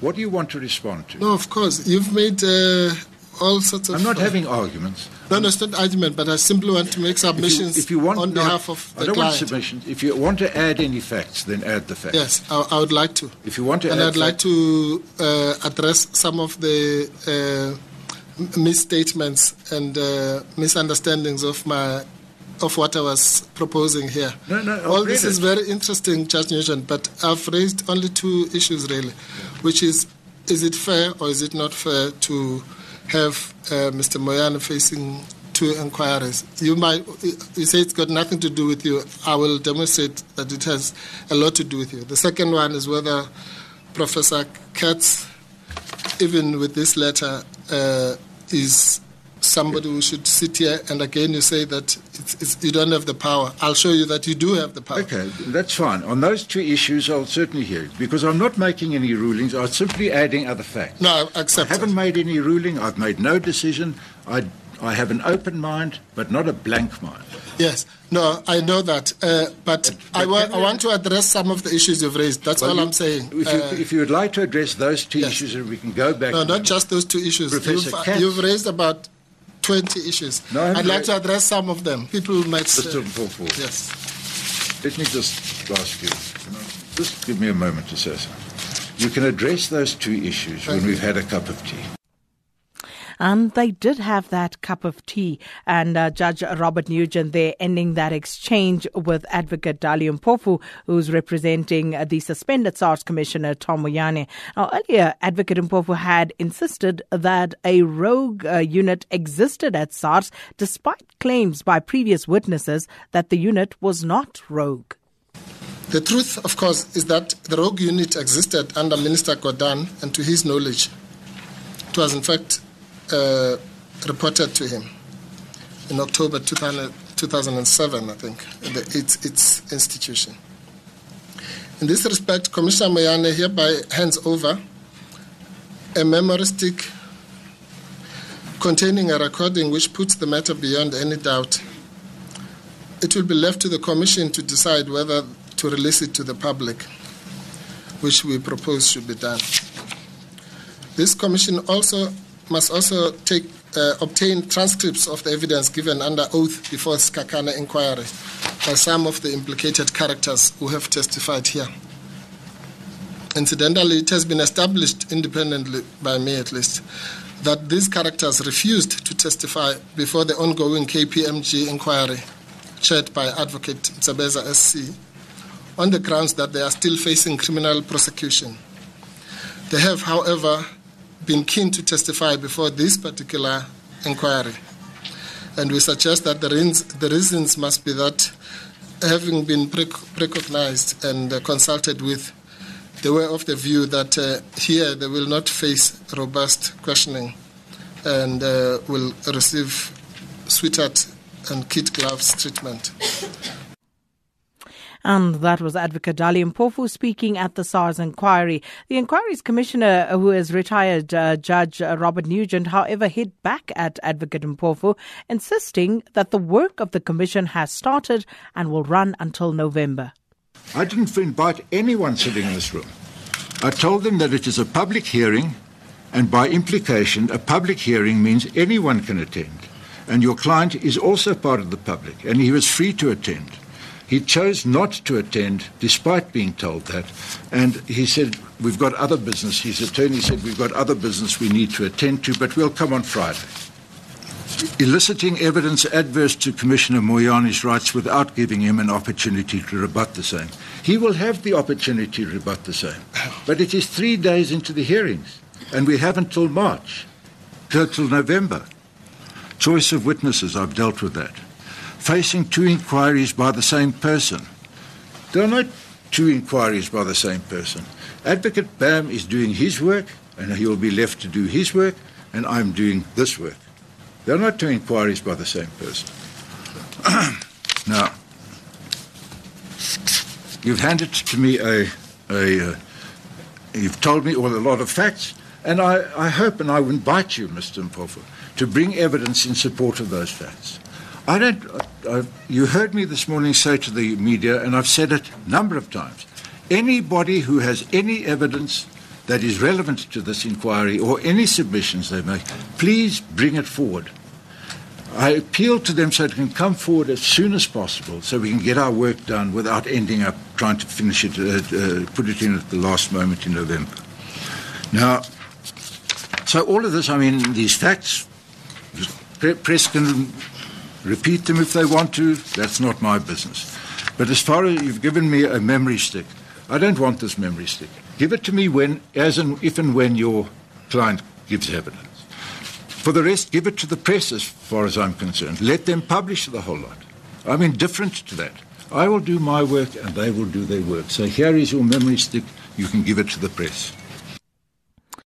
What do you want to respond to? No, of course. You've made uh, all sorts of. I'm not uh, having arguments. No, no, it's not argument, but I simply want to make submissions if you, if you want, on behalf of the I don't want submissions. If you want to add any facts, then add the facts. Yes, I, I would like to. If you want to and add I'd like to uh, address some of the uh, misstatements and uh, misunderstandings of my of what I was proposing here. No, no, All this is very interesting, Judge Nugent, but I've raised only two issues really, which is is it fair or is it not fair to have uh, Mr. Moyane facing two inquiries? You might you say it's got nothing to do with you. I will demonstrate that it has a lot to do with you. The second one is whether Professor Katz, even with this letter, uh, is somebody who should sit here. And again, you say that it's, it's, you don't have the power. I'll show you that you do have the power. Okay, that's fine. On those two issues, I'll certainly hear it because I'm not making any rulings. I'm simply adding other facts. No, I accept I haven't it. made any ruling. I've made no decision. I, I have an open mind, but not a blank mind. Yes. No, I know that. Uh, but I, wa- I want to address some of the issues you've raised. That's Well, all you- I'm saying. If you, Uh, if you would like to address those two yes. issues, and we can go back. no, not just those two issues. Professor You've, Katz. you've raised about 20 issues. No, I'd like to address some of them. People might say. Mr. Yes. let me just ask you. Just give me a moment to say so. You can address those two issues when you. we've had a cup of tea. And they did have that cup of tea. And uh, Judge Robert Nugent there ending that exchange with Advocate Dali Mpofu, who's representing the suspended SARS Commissioner Tom Moyane. Now, earlier, Advocate Mpofu had insisted that a rogue uh, unit existed at SARS, despite claims by previous witnesses that the unit was not rogue. The truth, of course, is that the rogue unit existed under Minister Gordhan, and to his knowledge, it was in fact uh, reported to him in October 2000, 2007, I think, its, its institution. In this respect, Commissioner Moyane hereby hands over a memory stick containing a recording which puts the matter beyond any doubt. It will be left to the Commission to decide whether to release it to the public, which we propose should be done. This Commission also must also take, uh, obtain transcripts of the evidence given under oath before Sikhakhane inquiry by some of the implicated characters who have testified here. Incidentally, it has been established independently, by me at least, that these characters refused to testify before the ongoing KPMG inquiry, chaired by Advocate Tsabeza SC, on the grounds that they are still facing criminal prosecution. They have, however, been keen to testify before this particular inquiry. And we suggest that the, reasons, the reasons must be that, having been prec- recognized and uh, consulted with, they were of the view that uh, here they will not face robust questioning and uh, will receive sweetheart and kid gloves treatment. And that was Advocate Dali Mpofu speaking at the SARS inquiry. The inquiry's commissioner, who is retired uh, Judge Robert Nugent, however, hit back at Advocate Mpofu, insisting that the work of the commission has started and will run until November. I didn't invite anyone sitting in this room. I told them that it is a public hearing, and by implication, a public hearing means anyone can attend. And your client is also part of the public, and he was free to attend. He chose not to attend despite being told that, and he said, We've got other business. His attorney said, We've got other business we need to attend to, but we'll come on Friday eliciting evidence adverse to Commissioner Moyane's rights without giving him an opportunity to rebut the same. He will have the opportunity to rebut the same. But it is three days into the hearings, and we haven't till March, till till November. Choice of witnesses, I've dealt with that. Facing two inquiries by the same person. There are not two inquiries by the same person. Advocate Bham is doing his work, and he will be left to do his work, and I'm doing this work. They're not two inquiries by the same person. now, you've handed to me a, a uh, you've told me all a lot of facts, and I, I hope and I invite you, Mr. Mpofu, to bring evidence in support of those facts. I don't. You heard me this morning say to the media, and I've said it a number of times. Anybody who has any evidence that is relevant to this inquiry or any submissions they make, please bring it forward. I appeal to them so it can come forward as soon as possible so we can get our work done without ending up trying to finish it, uh, uh, put it in at the last moment in November. Now, so all of this, I mean, these facts, press can repeat them if they want to. That's not my business. But as far as you've given me a memory stick, I don't want this memory stick. Give it to me when, as and if and when your client gives evidence. For the rest, give it to the press as far as I'm concerned. Let them publish the whole lot. I'm indifferent to that. I will do my work and they will do their work. So here is your memory stick. You can give it to the press.